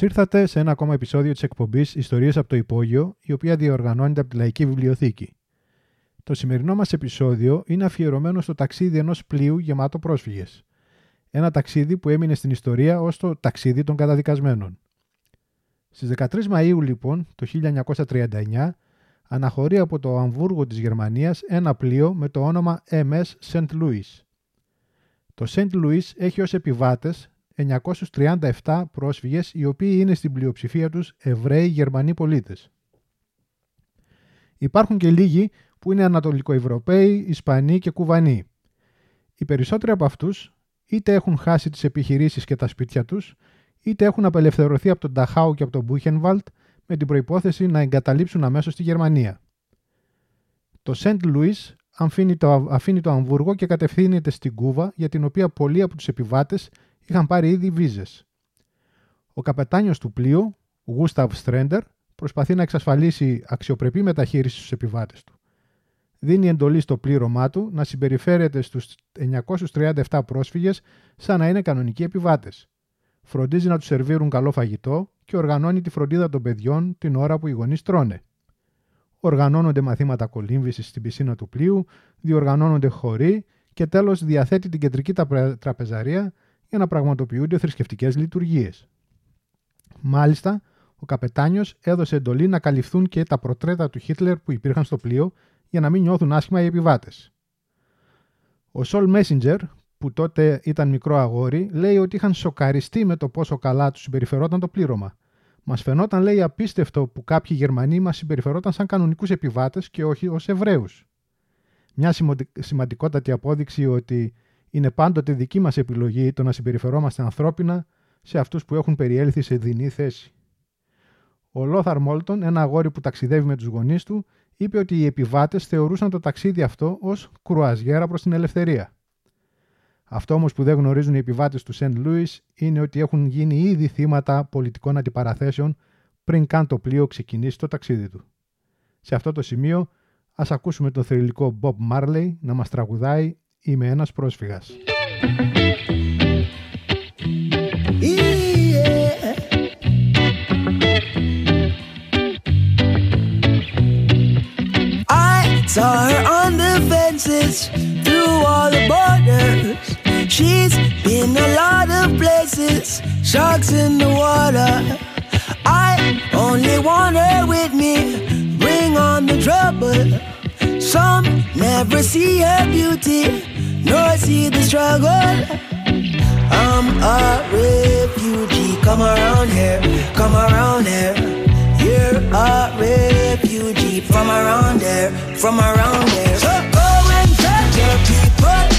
ήρθατε σε ένα ακόμα επεισόδιο της εκπομπής Ιστορίες από το Υπόγειο, η οποία διοργανώνεται από τη Λαϊκή Βιβλιοθήκη. Το σημερινό μας επεισόδιο είναι αφιερωμένο στο ταξίδι ενός πλοίου γεμάτο πρόσφυγες. Ένα ταξίδι που έμεινε στην ιστορία ως το ταξίδι των καταδικασμένων. Στις 13 Μαου, λοιπόν, το 1939, αναχωρεί από το Αμβούργο της Γερμανίας ένα πλοίο με το όνομα MS St. Louis. Το St. Louis έχει ως επιβάτες 937 πρόσφυγες οι οποίοι είναι στην πλειοψηφία τους Εβραίοι Γερμανοί πολίτες. Υπάρχουν και λίγοι που είναι Ανατολικοευρωπαίοι, Ισπανοί και Κουβανοί. Οι περισσότεροι από αυτούς είτε έχουν χάσει τις επιχειρήσεις και τα σπίτια τους, είτε έχουν απελευθερωθεί από τον Νταχάου και από τον Μπούχενβαλτ με την προϋπόθεση να εγκαταλείψουν αμέσως τη Γερμανία. Το Σεντ Λουίς αφήνει το, αφήνει το Αμβούργο και κατευθύνεται στην Κούβα για την οποία πολλοί από τους επιβάτες είχαν πάρει ήδη βίζες. Ο καπετάνιος του πλοίου, Γούσταβ Στρέντερ, προσπαθεί να εξασφαλίσει αξιοπρεπή μεταχείριση στους επιβάτες του. Δίνει εντολή στο πλήρωμά του να συμπεριφέρεται στους 937 πρόσφυγες σαν να είναι κανονικοί επιβάτες. Φροντίζει να τους σερβίρουν καλό φαγητό και οργανώνει τη φροντίδα των παιδιών την ώρα που οι γονείς τρώνε. Οργανώνονται μαθήματα κολύμβησης στην πισίνα του πλοίου, διοργανώνονται χωρί και τέλος διαθέτει την κεντρική τραπεζαρία για να πραγματοποιούνται θρησκευτικές λειτουργίες. Μάλιστα, ο καπετάνιος έδωσε εντολή να καλυφθούν και τα προτρέτα του Χίτλερ που υπήρχαν στο πλοίο για να μην νιώθουν άσχημα οι επιβάτες. Ο Σολ Μέσιντζερ, που τότε ήταν μικρό αγόρι, λέει ότι είχαν σοκαριστεί με το πόσο καλά τους συμπεριφερόταν το πλήρωμα. Μας φαινόταν, λέει, απίστευτο που κάποιοι Γερμανοί μας συμπεριφερόταν σαν κανονικούς επιβάτες και όχι ως Εβραίους. Μια σημαντικότατη απόδειξη ότι είναι πάντοτε δική μας επιλογή το να συμπεριφερόμαστε ανθρώπινα σε αυτούς που έχουν περιέλθει σε δινή θέση. Ο Λόθαρ Μόλτον, ένα αγόρι που ταξιδεύει με τους γονείς του, είπε ότι οι επιβάτες θεωρούσαν το ταξίδι αυτό ως κρουαζιέρα προς την ελευθερία. Αυτό όμως που δεν γνωρίζουν οι επιβάτες του Σεντ Λούις είναι ότι έχουν γίνει ήδη θύματα πολιτικών αντιπαραθέσεων πριν καν το πλοίο ξεκινήσει το ταξίδι του. Σε αυτό το σημείο ας ακούσουμε τον θρηλυκό Bob Marley να μας τραγουδάει Είμαι ένας πρόσφυγας. Saw her on the fences through all the borders. She's been a lot of places, sharks in the water. I only want her with me, bring on the trouble. Some never see her beauty, nor see the struggle. I'm a refugee. Come around here, come around here. You're a refugee from around there, from around there. So go and tell your people,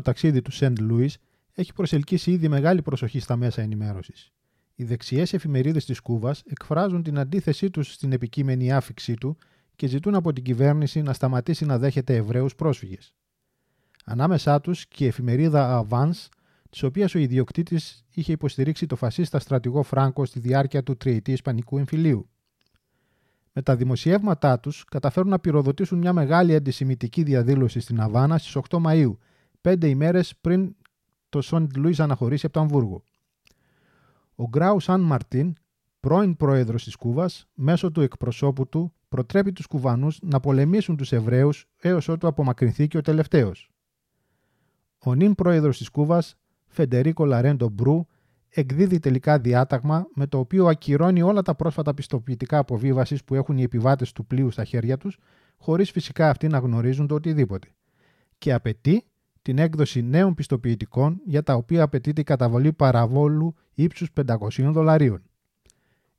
Το επικείμενο ταξίδι του Σεντ Λούις έχει προσελκύσει ήδη μεγάλη προσοχή στα μέσα ενημέρωσης. Οι δεξιές εφημερίδες της Κούβας εκφράζουν την αντίθεσή τους στην επικείμενη άφηξή του και ζητούν από την κυβέρνηση να σταματήσει να δέχεται Εβραίους πρόσφυγες. Ανάμεσά τους και η εφημερίδα Avance, της οποίας ο ιδιοκτήτης είχε υποστηρίξει το φασίστα στρατηγό Φράγκο στη διάρκεια του τριετή Ισπανικού εμφυλίου. Με τα δημοσιεύματά τους καταφέρουν να πυροδοτήσουν μια μεγάλη αντισημιτική διαδήλωση στην Αβάνα στις 8 Μαου, πέντε ημέρες πριν το Σόντ Λούι αναχωρήσει από το Αμβούργο. Ο Γκράου Σαν Μαρτίν, πρώην πρόεδρος της Κούβας, μέσω του εκπροσώπου του, προτρέπει τους Κουβανούς να πολεμήσουν τους Εβραίους έως ότου απομακρυνθεί και ο τελευταίος. Ο νυν πρόεδρος της Κούβας, Φεντερίκο Λαρέντο Μπρου, εκδίδει τελικά διάταγμα με το οποίο ακυρώνει όλα τα πρόσφατα πιστοποιητικά αποβίβασης που έχουν οι επιβάτες του πλοίου στα χέρια τους, χωρίς φυσικά αυτοί να γνωρίζουν το οτιδήποτε. Και απαιτεί την έκδοση νέων πιστοποιητικών για τα οποία απαιτείται η καταβολή παραβόλου ύψους 500 δολαρίων.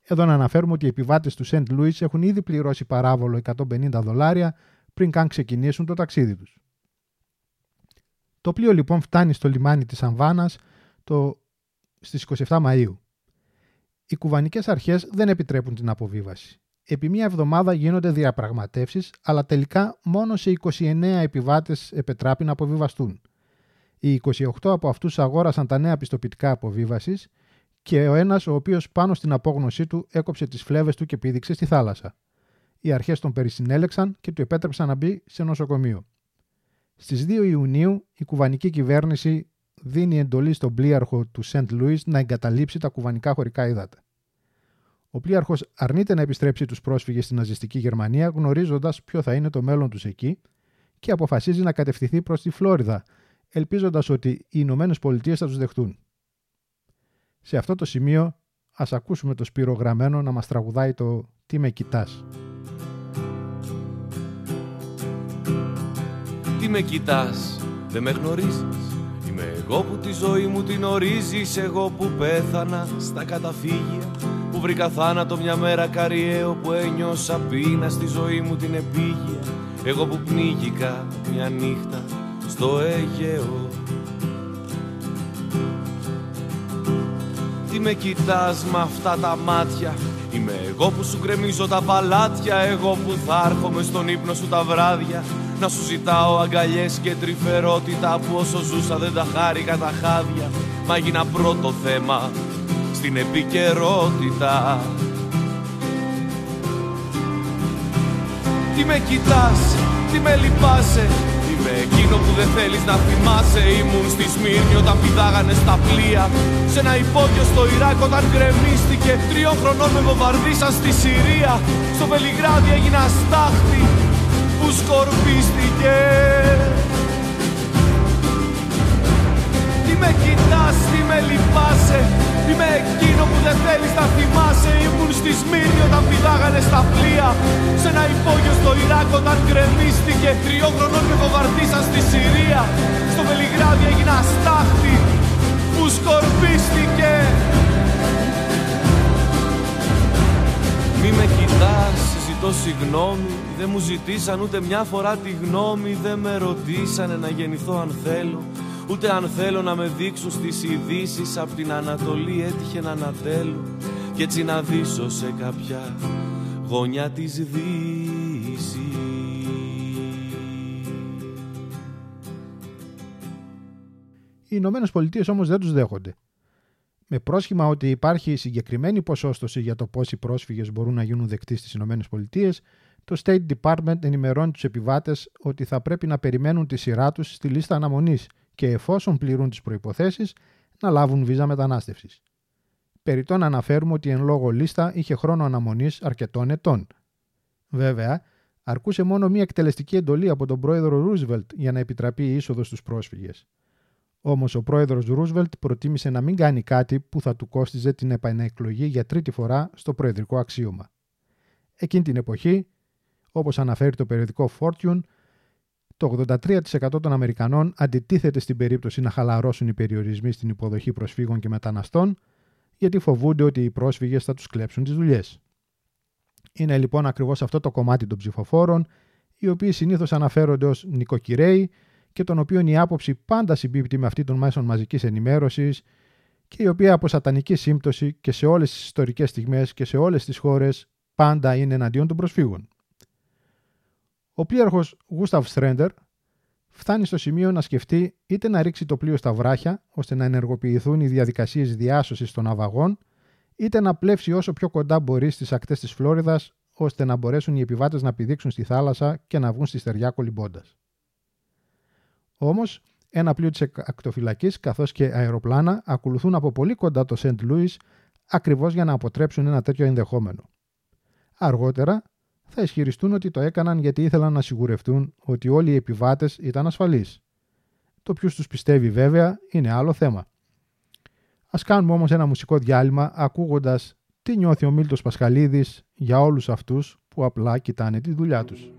Εδώ να αναφέρουμε ότι οι επιβάτες του Σεντ Λούι έχουν ήδη πληρώσει παράβολο 150 δολάρια πριν καν ξεκινήσουν το ταξίδι τους. Το πλοίο λοιπόν φτάνει στο λιμάνι της Αμβάνας το... στις 27 Μαΐου. Οι κουβανικές αρχές δεν επιτρέπουν την αποβίβαση. Επί μία εβδομάδα γίνονται διαπραγματεύσεις, αλλά τελικά μόνο σε 29 επιβάτες επετράπει να αποβιβαστούν. Οι 28 από αυτούς αγόρασαν τα νέα πιστοποιητικά αποβίβασης και ο ένας ο οποίος πάνω στην απόγνωσή του έκοψε τις φλέβες του και πήδηξε στη θάλασσα. Οι αρχές τον περισυνέλεξαν και του επέτρεψαν να μπει σε νοσοκομείο. Στις 2 Ιουνίου η κουβανική κυβέρνηση δίνει εντολή στον πλοίαρχο του Σεντ Λούις να εγκαταλείψει τα κουβανικά χωρικά ύδατα. Ο πλοίαρχος αρνείται να επιστρέψει τους πρόσφυγες στην ναζιστική Γερμανία, γνωρίζοντας ποιο θα είναι το μέλλον τους εκεί, και αποφασίζει να κατευθυνθεί προς τη Φλόριδα, ελπίζοντας ότι οι Ηνωμένες Πολιτείες θα τους δεχτούν. Σε αυτό το σημείο, ας ακούσουμε το Σπύρο Γραμμένο να μας τραγουδάει το «Τι με κοιτάς». Τι με κοιτάς, δεν με γνωρίζεις Είμαι εγώ που τη ζωή μου την ορίζεις Εγώ που πέθανα στα καταφύγια Που βρήκα θάνατο μια μέρα καριέο Που ένιωσα πείνα στη ζωή μου την επίγεια. Εγώ που πνίγηκα μια νύχτα στο Αιγαίο. Τι με κοιτάς με αυτά τα μάτια; Είμαι εγώ που σου κρεμίζω τα παλάτια. Εγώ που θα έρχομαι στον ύπνο σου τα βράδια. Να σου ζητάω αγκαλιές και τρυφερότητα Που όσο ζούσα δεν τα χάρηκα τα χάδια. Μα έγινα πρώτο θέμα στην επικαιρότητα. Τι με κοιτάς, τι με λυπάσαι Είμαι εκείνο που δεν θέλεις να θυμάσαι. Ήμουν στη Σμύρνη όταν πηδάγανε στα πλοία. Σε ένα υπόγειο στο Ιράκ όταν γκρεμίστηκε. Τριών χρονών με βομβαρδίσαν στη Συρία. Στο Βελιγράδι έγινα στάχτη που σκορπίστηκε με κοιτάς, τι με λυπάσαι Είμαι εκείνο που δεν θέλεις να θυμάσαι. Ήμουν στη Σμύρνη όταν πηδάγανε στα πλοία Σε ένα υπόγειο στο Ιράκ όταν γκρεμίστηκε. Τριών χρονών με βομβαρδίσαν στη Συρία. Στο Βελιγράδι έγινα στάχτη που σκορπίστηκε. Μη με κοιτάς, ζητώ συγγνώμη δεν μου ζητήσαν ούτε μια φορά τη γνώμη. Δεν με ρωτήσανε να γεννηθώ αν θέλω Ούτε αν θέλω να με δείξουν στις ειδήσεις Απ' την Ανατολή έτυχε να ανατέλω Κι έτσι να δείσω σε κάποια γωνιά της Δύσης Οι Ηνωμένες Πολιτείες όμως δεν τους δέχονται. Με πρόσχημα ότι υπάρχει συγκεκριμένη ποσόστοση για το πόσοι πρόσφυγες μπορούν να γίνουν δεκτοί στις Ηνωμένες Πολιτείες, το State Department ενημερώνει τους επιβάτες ότι θα πρέπει να περιμένουν τη σειρά τους στη λίστα αναμονής και εφόσον πληρούν τις προϋποθέσεις να λάβουν βίζα μετανάστευσης. Περιτώ να αναφέρουμε ότι εν λόγω λίστα είχε χρόνο αναμονής αρκετών ετών. Βέβαια, αρκούσε μόνο μία εκτελεστική εντολή από τον πρόεδρο Ρούσβελτ για να επιτραπεί η είσοδος στους πρόσφυγες. Όμως ο πρόεδρος Ρούσβελτ προτίμησε να μην κάνει κάτι που θα του κόστιζε την επανεκλογή για τρίτη φορά στο προεδρικό αξίωμα. Εκείνη την εποχή, όπως αναφέρει το περιοδικό Fortune, το 83% των Αμερικανών αντιτίθεται στην περίπτωση να χαλαρώσουν οι περιορισμοί στην υποδοχή προσφύγων και μεταναστών, γιατί φοβούνται ότι οι πρόσφυγες θα τους κλέψουν τις δουλειές. Είναι λοιπόν ακριβώς αυτό το κομμάτι των ψηφοφόρων, οι οποίοι συνήθως αναφέρονται ως νοικοκυρέοι και τον οποίο η άποψη πάντα συμπίπτει με αυτή των μέσων μαζικής ενημέρωσης και η οποία από σατανική σύμπτωση και σε όλες τις ιστορικές στιγμές και σε όλες τις χώρες πάντα είναι εναντίον των προσφύγων. Ο πλοίαρχος Γούσταβ Στρέντερ φτάνει στο σημείο να σκεφτεί είτε να ρίξει το πλοίο στα βράχια ώστε να ενεργοποιηθούν οι διαδικασίες διάσωσης των αβαγών είτε να πλέψει όσο πιο κοντά μπορεί στις ακτές της Φλόριδας ώστε να μπορέσουν οι επιβάτες να πηδήξουν στη θάλασσα και να βγουν στη στεριά κολυμπώντας. Όμως, ένα πλοίο της ακτοφυλακής καθώς και αεροπλάνα ακολουθούν από πολύ κοντά το Σεντ Λούις ακριβώς για να αποτρέψουν ένα τέτοιο ενδεχόμενο. Αργότερα θα ισχυριστούν ότι το έκαναν γιατί ήθελαν να σιγουρευτούν ότι όλοι οι επιβάτες ήταν ασφαλείς. Το ποιος τους πιστεύει βέβαια είναι άλλο θέμα. Ας κάνουμε όμως ένα μουσικό διάλειμμα ακούγοντας τι νιώθει ο Μίλτος Πασχαλίδης για όλους αυτούς που απλά κοιτάνε τη δουλειά τους.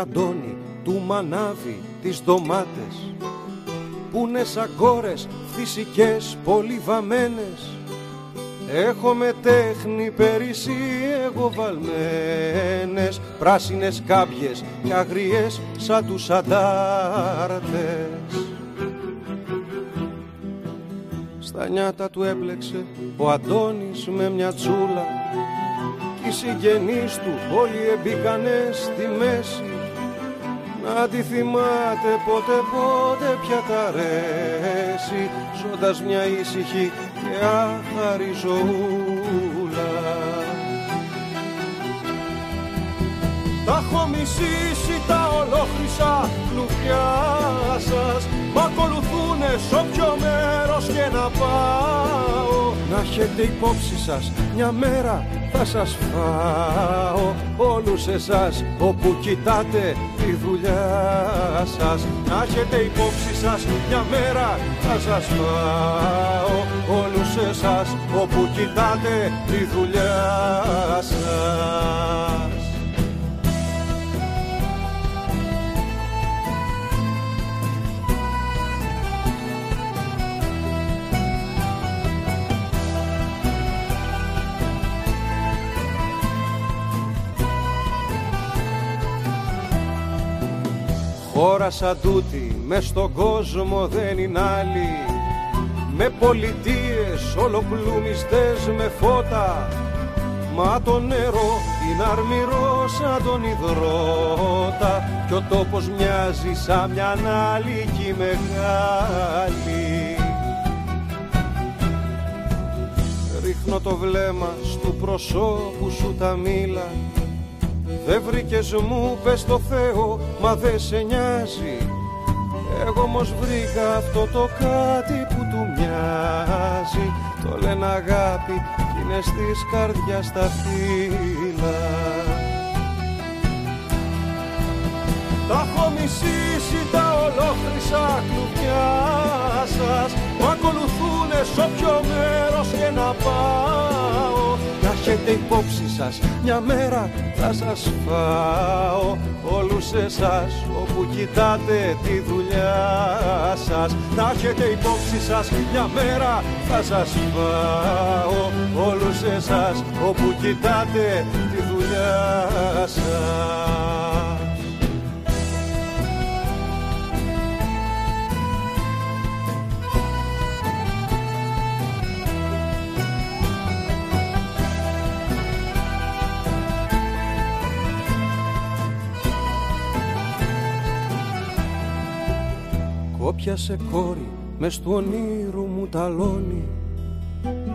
Αντώνη, του μανάβι, τις ντομάτες που είναι σαν κόρες φυσικές πολύ βαμμένες με τέχνη περισσή εγώ βαλμένες πράσινες κάμπιες και αγριές σαν τους αντάρτες. Στα νιάτα του έπλεξε ο Αντώνης με μια τσούλα οι συγγενείς του όλοι εμπήκανε στη μέση. Να τη θυμάται πότε πότε πια τα αρέσει ζώντας μια ήσυχη και άχαρη ζωούλα. Τα έχω μισήσει τα ολόχρυσα κλουβιά σας. Μ' ακολουθούνε σ' όποιο μέρος και να πάω. Να έχετε υπόψη σας μια μέρα θα σας φάω. Όλους εσάς όπου κοιτάτε τη δουλειά σας. Να έχετε υπόψη σας μια μέρα θα σας φάω. Όλους εσάς όπου κοιτάτε τη δουλειά σας Χώρα σαν τούτη μες στον κόσμο δεν είναι άλλη. Με πολιτείες ολοπλουμιστές με φώτα Μα το νερό είναι αρμυρό σαν τον υδρότα. Κι ο τόπος μοιάζει σαν μια ανάλυκη μεγάλη. Ρίχνω το βλέμμα στου προσώπου σου τα μήλα δεν βρήκες μου πες το Θεό μα δεν σε νοιάζει. Εγώ όμως βρήκα αυτό το κάτι που του μοιάζει. Το λένε αγάπη κι είναι στις καρδιάς τα φύλλα. Τα έχω μισήσει τα ολόχρυσα κλουβιά σας. Μ' ακολουθούνε σ' όποιο μέρος και να πάω. Να έχετε υπόψη σας μια μέρα θα σας φάω Όλους εσάς όπου κοιτάτε τη δουλειά σας. Να έχετε υπόψη σας μια μέρα θα σας φάω Όλους εσάς όπου κοιτάτε τη δουλειά σας Όπιασε κόρη μες στο όνειρο μου ταλόνι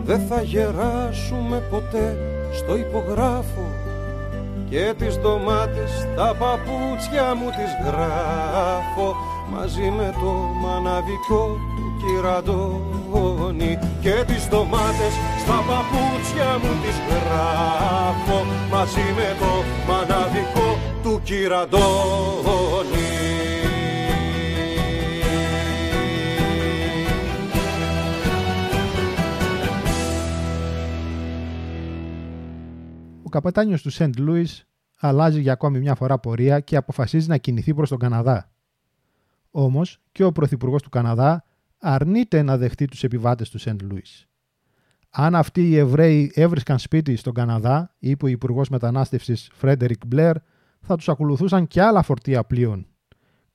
Δεν θα γεράσουμε ποτέ στο υπογράφο Και τις ντομάτες τα παπούτσια μου τις γράφω. Μαζί με το μαναβικό του κυραντώνει και τις ντομάτες στα παπούτσια μου τις γράφω. Μαζί με το μαναβικό του κυραντώνει καπετάνιος του Σεντ Λούις αλλάζει για ακόμη μια φορά πορεία και αποφασίζει να κινηθεί προς τον Καναδά. Όμως και ο Πρωθυπουργός του Καναδά αρνείται να δεχτεί τους επιβάτες του Σεντ Λούις. Αν αυτοί οι Εβραίοι έβρισκαν σπίτι στον Καναδά, είπε ο Υπουργός Μετανάστευσης Φρέντερικ Μπλερ, θα τους ακολουθούσαν και άλλα φορτία πλοίων.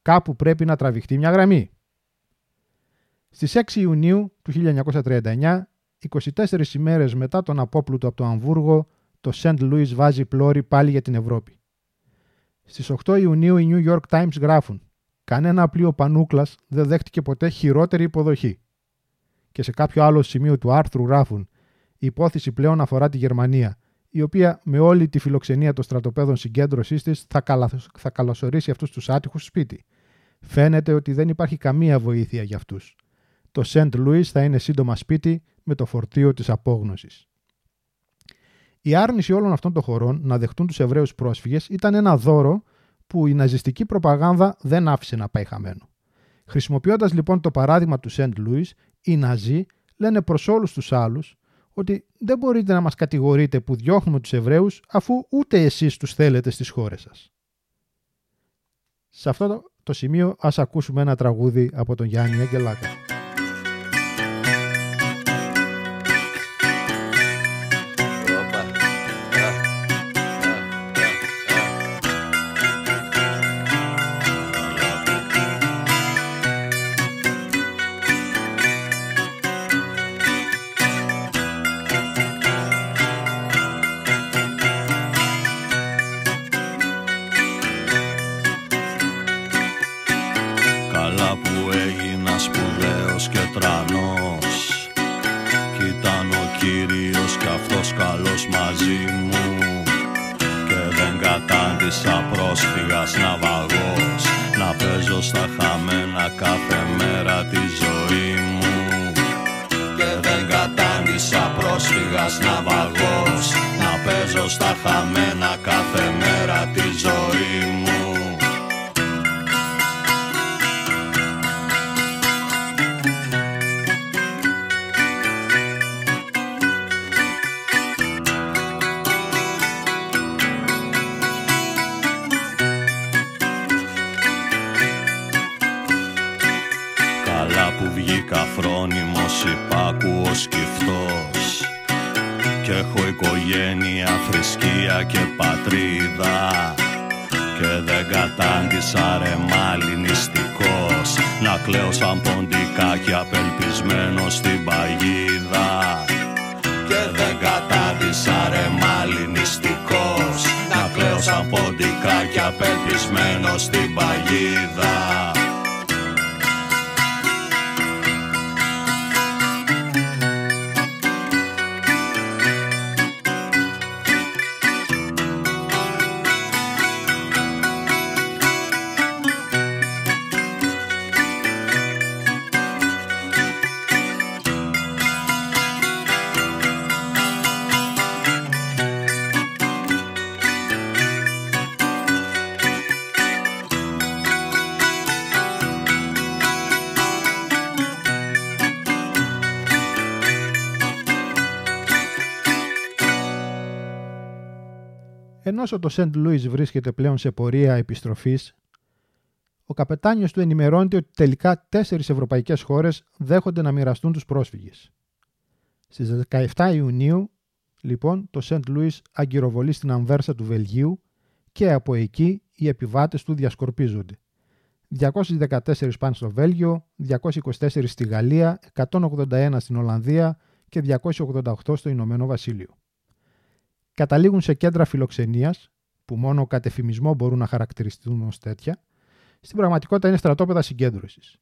Κάπου πρέπει να τραβηχτεί μια γραμμή. Στις 6 Ιουνίου του 1939, 24 ημέρες μετά τον απόπλουτο από το Αμβούργο, το Σεντ Λούις βάζει πλώρη πάλι για την Ευρώπη. Στις 8 Ιουνίου οι New York Times γράφουν «Κανένα πλοίο πανούκλας δεν δέχτηκε ποτέ χειρότερη υποδοχή». Και σε κάποιο άλλο σημείο του άρθρου γράφουν «Η υπόθεση πλέον αφορά τη Γερμανία, η οποία με όλη τη φιλοξενία των στρατοπέδων συγκέντρωσής της θα, καλα... θα καλωσορίσει αυτούς τους άτυχους σπίτι. Φαίνεται ότι δεν υπάρχει καμία βοήθεια για αυτούς. Το Σεντ Λούις θα είναι σύντομα σπίτι με το φορτίο της απόγνωσης. Η άρνηση όλων αυτών των χωρών να δεχτούν τους Εβραίους πρόσφυγες ήταν ένα δώρο που η ναζιστική προπαγάνδα δεν άφησε να πάει χαμένο. Χρησιμοποιώντας λοιπόν το παράδειγμα του Σεντ Λούις, οι Ναζί λένε προς όλους τους άλλους ότι δεν μπορείτε να μας κατηγορείτε που διώχνουμε τους Εβραίους αφού ούτε εσείς τους θέλετε στις χώρες σας. Σε αυτό το σημείο ας ακούσουμε ένα τραγούδι από τον Γιάννη Αγγελάκας. και δεν κατάντησα ρε μαλλινιστικός να κλαίω σαν ποντικάκι απελπισμένο στην παγίδα. Και δεν κατάντησα ρε μαλλινιστικός να κλαίω σαν ποντικάκι απελπισμένο στην παγίδα. Όσο το Σεντ Λούις βρίσκεται πλέον σε πορεία επιστροφής, ο καπετάνιος του ενημερώνεται ότι τελικά τέσσερις ευρωπαϊκές χώρες δέχονται να μοιραστούν τους πρόσφυγες. Στις 17 Ιουνίου, λοιπόν, το Σεντ Λούις αγκυροβολεί στην Αμβέρσα του Βελγίου και από εκεί οι επιβάτες του διασκορπίζονται. 214 πάνε στο Βέλγιο, 224 στη Γαλλία, 181 στην Ολλανδία και 288 στο Ηνωμένο Βασίλειο καταλήγουν σε κέντρα φιλοξενίας, που μόνο κατ' εφημισμό μπορούν να χαρακτηριστούν ως τέτοια, στην πραγματικότητα είναι στρατόπεδα συγκέντρωσης.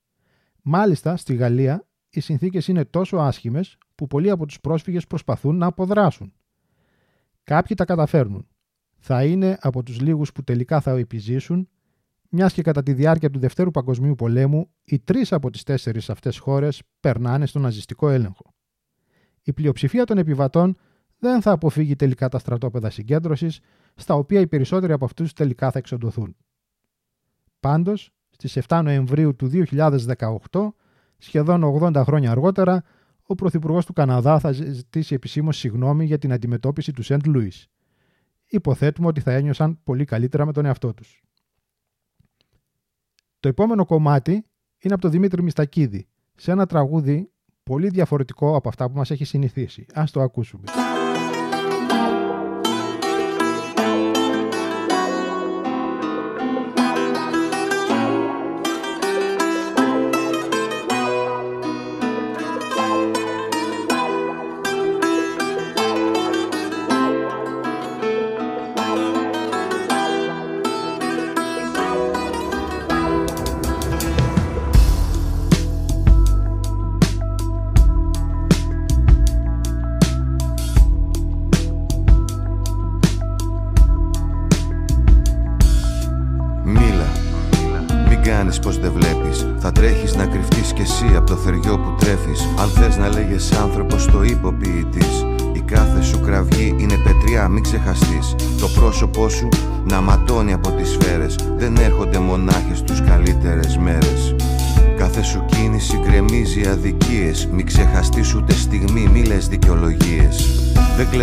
Μάλιστα, στη Γαλλία οι συνθήκες είναι τόσο άσχημες που πολλοί από τους πρόσφυγες προσπαθούν να αποδράσουν. Κάποιοι τα καταφέρνουν. Θα είναι από τους λίγους που τελικά θα επιζήσουν μιας και κατά τη διάρκεια του Δευτέρου Παγκοσμίου Πολέμου οι τρεις από τις τέσσερις αυτές χώρες περνάνε στον ναζιστικό έλεγχο. Η πλειοψηφία των επιβατών δεν θα αποφύγει τελικά τα στρατόπεδα συγκέντρωσης, στα οποία οι περισσότεροι από αυτούς τελικά θα εξοντωθούν. Πάντως, στις 7 Νοεμβρίου του 2018, σχεδόν 80 χρόνια αργότερα, ο Πρωθυπουργός του Καναδά θα ζητήσει επισήμως συγγνώμη για την αντιμετώπιση του Σεντ Λούι. Υποθέτουμε ότι θα ένιωσαν πολύ καλύτερα με τον εαυτό τους. Το επόμενο κομμάτι είναι από τον Δημήτρη Μιστακίδη, σε ένα τραγούδι πολύ διαφορετικό από αυτά που μας έχει συνηθίσει. Ας το ακούσουμε.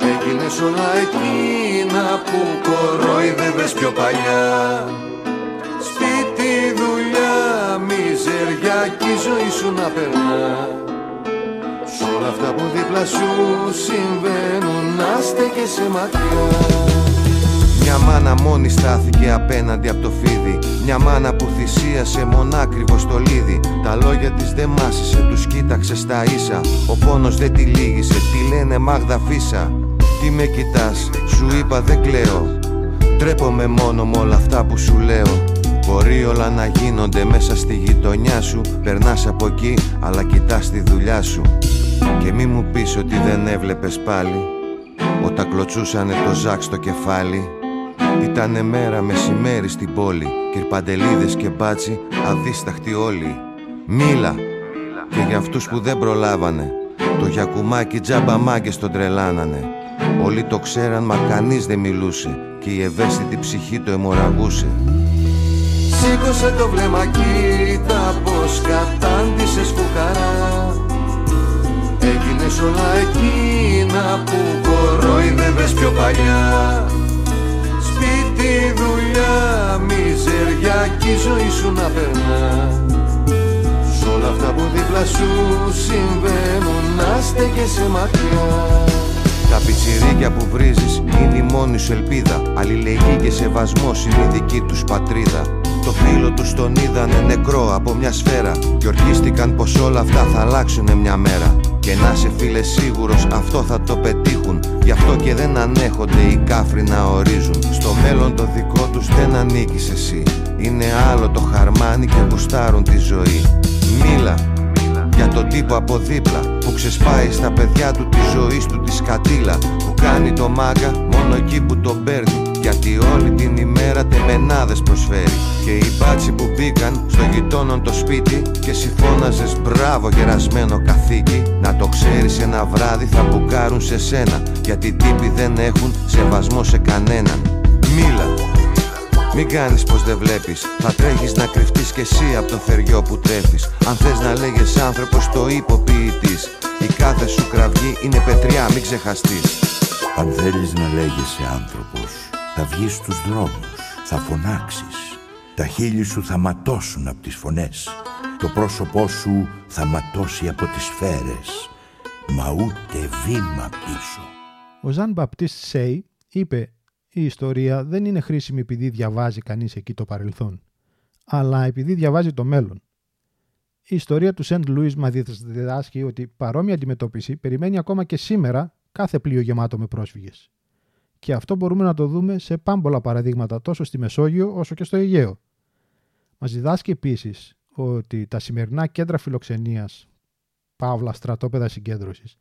Έγινες όλα εκείνα που κορόιδευες πιο παλιά. Σπίτι, δουλειά, μιζεριά κι η ζωή σου να περνά. Όλα αυτά που δίπλα σου συμβαίνουν να στέκεσαι μακριά. Μια μάνα μόνη στάθηκε απέναντι από το φίδι. Μια μάνα που θυσίασε μονάκριβο στο λίδι. Τα λόγια της δεν μάσησε, τους κοίταξε στα ίσα. Ο πόνος δεν τη λύγησε, τη λένε Μάγδα Φίσα Τι με κοιτάς, σου είπα δεν κλαίω. Τρέπομαι μόνο με όλα αυτά που σου λέω. Μπορεί όλα να γίνονται μέσα στη γειτονιά σου. Περνάς από εκεί αλλά κοιτάς τη δουλειά σου. Και μη μου πεις ότι δεν έβλεπες πάλι. Όταν κλωτσούσανε το ζάκ στο κεφάλι. Ήτανε μέρα μεσημέρι στην πόλη. Κυρπαντελίδες και μπάτσι αδίσταχτοι όλοι. Μίλα. Και για αυτούς που δεν προλάβανε. Το γιακουμάκι τζάμπα μάγκες τον τρελάνανε Όλοι το ξέραν μα κανείς δεν μιλούσε Και η ευαίσθητη ψυχή το αιμορραγούσε. Σήκωσε το βλέμμα κοίτα πως κατάντησες φουκαρά Έγινες όλα εκείνα που κορόιδευες πιο παλιά. Σπίτι, δουλειά, μιζεριά κι η ζωή σου να περνά. Σ' όλα αυτά που δίπλα σου συμβαίνουν να στέκεσαι μακριά τα πιτσιρίκια που βρίζεις είναι η μόνη σου ελπίδα. Αλληλεγγύη και σεβασμός είναι η δική τους πατρίδα. Το φίλο τους τον είδανε νεκρό από μια σφαίρα. Και ορκίστηκαν πως όλα αυτά θα αλλάξουνε μια μέρα. Και να σε φίλε σίγουρος αυτό θα το πετύχουν. Γι' αυτό και δεν ανέχονται οι κάφροι να ορίζουν. Στο μέλλον το δικό τους δεν ανήκεις εσύ. Είναι άλλο το χαρμάνι και γουστάρουν τη ζωή. Μίλα για τον τύπο από δίπλα Που ξεσπάει στα παιδιά του τη ζωή του τη σκατήλα Που κάνει το μάγκα μόνο εκεί που τον παίρνει γιατί όλη την ημέρα τεμενάδες προσφέρει. Και οι μπάτσι που μπήκαν στο γειτόνον το σπίτι Και συμφώναζες μπράβο γερασμένο καθήκη Να το ξέρεις ένα βράδυ θα μπουκάρουν σε σένα Γιατί τύποι δεν έχουν σεβασμό σε κανέναν Μίλα μην κάνεις πως δεν βλέπεις Θα τρέχεις να κρυφτείς κι εσύ από το θεριό που τρέφεις Αν θες να λέγες άνθρωπος το υποποιητής Η κάθε σου κραυγή είναι πετριά μην ξεχαστείς Αν θέλεις να λέγεσαι άνθρωπος θα βγεις στους δρόμους, θα φωνάξεις. Τα χείλη σου θα ματώσουν από τις φωνές. Το πρόσωπό σου θα ματώσει από τις σφαίρες. Μα ούτε βήμα πίσω. Ο Ζαν Μπαπτίστ Σέι είπε «Η ιστορία δεν είναι χρήσιμη επειδή διαβάζει κανείς εκεί το παρελθόν, αλλά επειδή διαβάζει το μέλλον. Η ιστορία του Σεντ Λούις μας διδάσκει ότι παρόμοια αντιμετώπιση περιμένει ακόμα και σήμερα κάθε πλοίο γεμάτο με πρόσφυγες. Και αυτό μπορούμε να το δούμε σε πάμπολα παραδείγματα τόσο στη Μεσόγειο όσο και στο Αιγαίο. Μας διδάσκει επίσης ότι τα σημερινά κέντρα φιλοξενίας, παύλα στρατόπεδα συγκέντρωσης,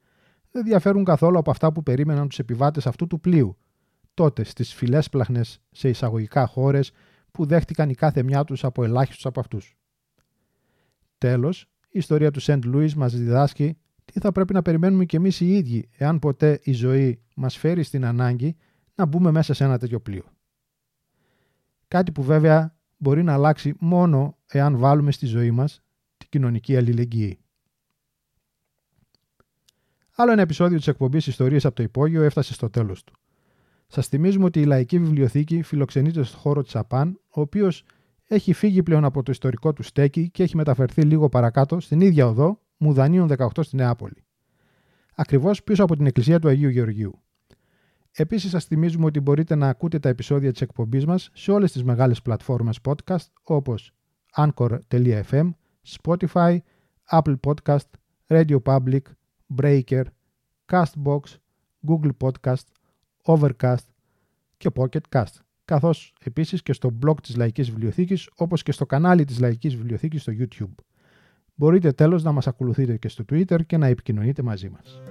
δεν διαφέρουν καθόλου από αυτά που περίμεναν τους επιβάτες αυτού του πλοίου, τότε στις φυλές πλαχνές σε εισαγωγικά χώρες που δέχτηκαν η κάθε μια τους από ελάχιστους από αυτούς. Τέλος, η ιστορία του Σεντ Λούις μας διδάσκει τι θα πρέπει να περιμένουμε κι εμείς οι ίδιοι εάν ποτέ η ζωή μας φέρει στην ανάγκη να μπούμε μέσα σε ένα τέτοιο πλοίο. Κάτι που βέβαια μπορεί να αλλάξει μόνο εάν βάλουμε στη ζωή μας την κοινωνική αλληλεγγύη. Άλλο ένα επεισόδιο της εκπομπής Ιστορίες από το Υπόγειο έφτασε στο τέλος του. Σας θυμίζουμε ότι η Λαϊκή Βιβλιοθήκη φιλοξενείται στο χώρο της ΑΠΑΝ, ο οποίος έχει φύγει πλέον από το ιστορικό του στέκι και έχει μεταφερθεί λίγο παρακάτω στην ίδια οδό Μουδανίων 18 στη Νεάπολη. Ακριβώς πίσω από την εκκλησία του Αγίου Γεωργίου. Επίσης, σας θυμίζουμε ότι μπορείτε να ακούτε τα επεισόδια της εκπομπής μας σε όλες τις μεγάλες πλατφόρμες podcast όπως Anchor.fm, Spotify, Apple Podcast, Radio Public, Breaker, Castbox, Google Podcast, Overcast και Pocket Cast, καθώς επίσης και στο blog της Λαϊκής Βιβλιοθήκης όπως και στο κανάλι της Λαϊκής Βιβλιοθήκης στο YouTube. Μπορείτε τέλος να μας ακολουθείτε και στο Twitter και να επικοινωνείτε μαζί μας.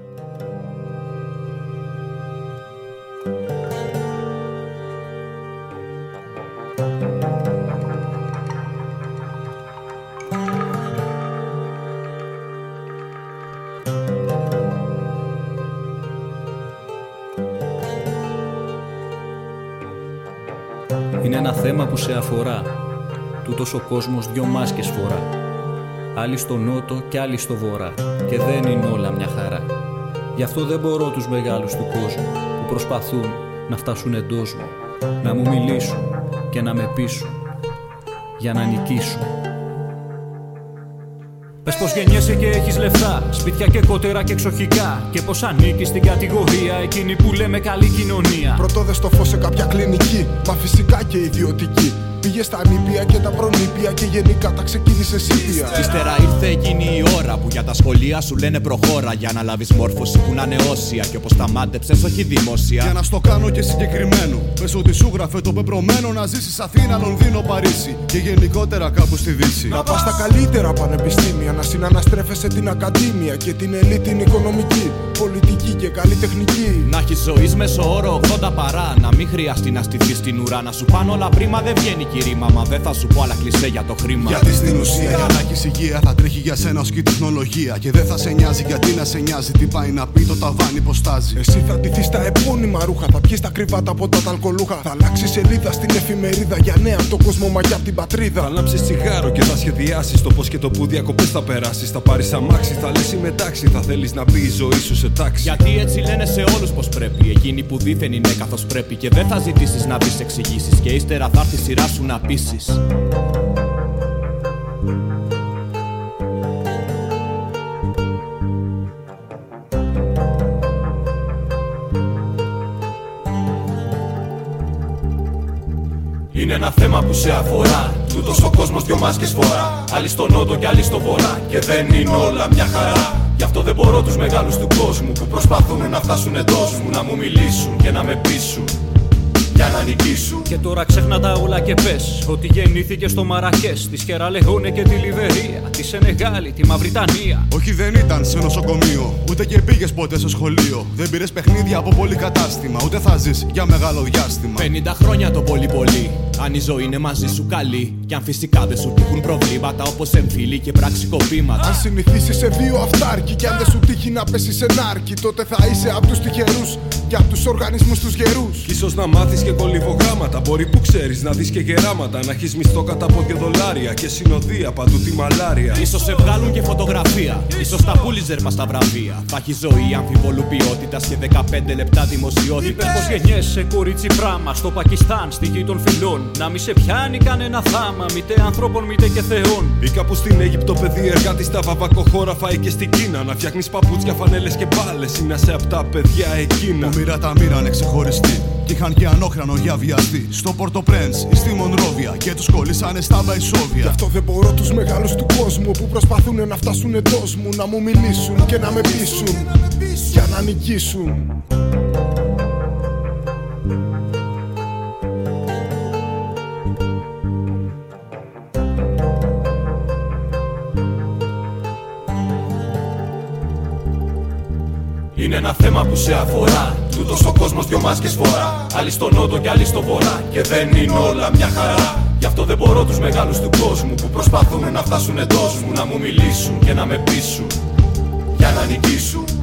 Ένα θέμα που σε αφορά. Τούτος ο κόσμος δυο μάσκες φορά. Άλλοι στο νότο και άλλοι στο βορρά. Και δεν είναι όλα μια χαρά. Γι' αυτό δεν μπορώ τους μεγάλους του κόσμου που προσπαθούν να φτάσουν εντός μου. Να μου μιλήσουν και να με πείσουν. Για να νικήσουν. Πες πως γεννιέσαι και έχεις λεφτά, σπίτια και κότερα και εξοχικά. Και πως ανήκει στην κατηγορία εκείνη που λέμε καλή κοινωνία. Πρώτο δε στο φως σε κάποια κλινική, μα φυσικά και ιδιωτική. Πήγε στα νήπια και τα προνήπια και γενικά τα ξεκίνησε σύπια. Ύστερα ήρθε εκείνη η ώρα που για τα σχολεία σου λένε προχώρα. Για να λάβεις μόρφωση που να είναι όσια. Και όπως τα μάντεψε, όχι δημόσια. Για να στο κάνω και συγκεκριμένο. Πες ότι σου γράφε το πεπρωμένο να ζήσεις Αθήνα, Λονδίνο, Παρίσι. Και γενικότερα κάπου στη Δύση. Να πας στα καλύτερα πανεπιστήμια, να συναναστρέφεσαι την ακαδήμια και την ελίτ την οικονομική, πολιτική και καλλιτεχνική. Να έχεις ζωής μέσω όρο 80 παρά. Να μην χρειαστεί να στηθείς στην ουρά. Να σου πάνε όλα πρίμα δεν βγαίνει κηρύμα. Μα δεν θα σου πω άλλα κλεισέ για το χρήμα. Γιατί στην ουσία για να έχεις υγεία θα τρέχει για σένα ως και η τεχνολογία. Και δεν θα σε νοιάζει γιατί να σε νοιάζει τι πάει να πει το ταβάνι πώ στάζει. Εσύ θα ντυθείς στα επώνυμα ρούχα, θα πιεις τα κρυβάτα από τα ταλκολούχα. Θα αλλάξεις σελίδα στην εφημερίδα για νέα από τον κόσμο μα και από την πατρίδα. Θα λάμψει τσιγάρο και θα σχεδιάσεις το πώς και το που διακοπές θα περάσεις. Θα πάρεις αμάξι, θα λες είμαι τάξη. Θα θέλεις να μπει η ζωή σου σε τάξη. Γιατί έτσι λένε σε όλους πως πρέπει. Εκείνοι που δίθεν είναι καθώς πρέπει. Και δεν θα ζητήσεις να δει εξηγήσεις. Και ύστερα θα έρθει η σειρά σου να πείσεις. Είναι ένα θέμα που σε αφορά. Τούτος ο κόσμος δυο μάσκες φορά. Άλλοι στο νότο και άλλοι στο βορρά. Και δεν είναι όλα μια χαρά. Γι' αυτό δεν μπορώ τους μεγάλους του κόσμου που προσπαθούν να φτάσουν εντός μου. Να μου μιλήσουν και να με πείσουν. Για να νικήσουν. Και τώρα ξέχνα τα όλα και πες ότι γεννήθηκε στο Μαρακές, της Σκεραλεγόνε και τη Λιβερία, τη Σενεγάλη, τη Μαυριτανία. Όχι δεν ήταν σε νοσοκομείο, ούτε και πήγες ποτέ στο σχολείο. Δεν πήρες παιχνίδια από πολύ κατάστημα, ούτε θα ζεις για μεγάλο διάστημα. 50 χρόνια το πολύ πολύ. Αν η ζωή είναι μαζί σου καλή. Κι αν φυσικά δεν σου τύχουν προβλήματα όπως εμφύλοι και πραξικοπήματα. Αν συνηθίσεις σε δύο αυτάρκη και αν δεν σου τύχει να πέσεις σε νάρκη, τότε θα είσαι από τους τυχερούς και από τους οργανισμούς τους γερούς. Ίσως να μάθεις και κολυβογράμματα. Μπορεί που ξέρεις να δεις και γεράματα. Να έχεις μισθό κατά από και δολάρια και συνοδεία παντού τη μαλάρια. Ίσως σε βγάλουν και φωτογραφία. Ίσως τα πούλιζερ μας τα βραβεία. Θα έχει ζωή αμφιβολού ποιότητας και 15 λεπτά δημοσιότητας. Είπε πω γεννιέσαι κορίτσι πράμα στο Πακιστάν, στη γη των φυλών. Να μη σε πιάνει κανένα θάμα, μήτε ανθρώπων μήτε και θεών. Ή κάπου στην Αίγυπτο, παιδί εργάτη στα βαβακοχώρα φάει και στην Κίνα. Να φτιάχνεις παπούτσια, φανέλες και μπάλες. Είναι σε απ' τα παιδιά εκείνα. Που μοίρα τα μοίρανε ξεχωριστή. Κι είχαν και ανόχρανο για βιαστή. Στο Πόρτο Πρέντ ή στη Μονρόβια. Και τους κολλήσανε στα Βαϊσόβια. Γι' αυτό δεν μπορώ τους μεγάλους του κόσμου που προσπαθούν να φτάσουν εντός μου. Να μου μιλήσουν και να με πείσουν. Για να νικήσουν. Είναι ένα θέμα που σε αφορά. Τούτος ο κόσμος δυο μάσκες φορά. Άλλοι στο νότο και άλλοι στο βορρά. Και δεν είναι όλα μια χαρά. Γι' αυτό δεν μπορώ τους μεγάλους του κόσμου που προσπαθούν να φτάσουν εντός μου. Να μου μιλήσουν και να με πείσουν. Για να νικήσουν.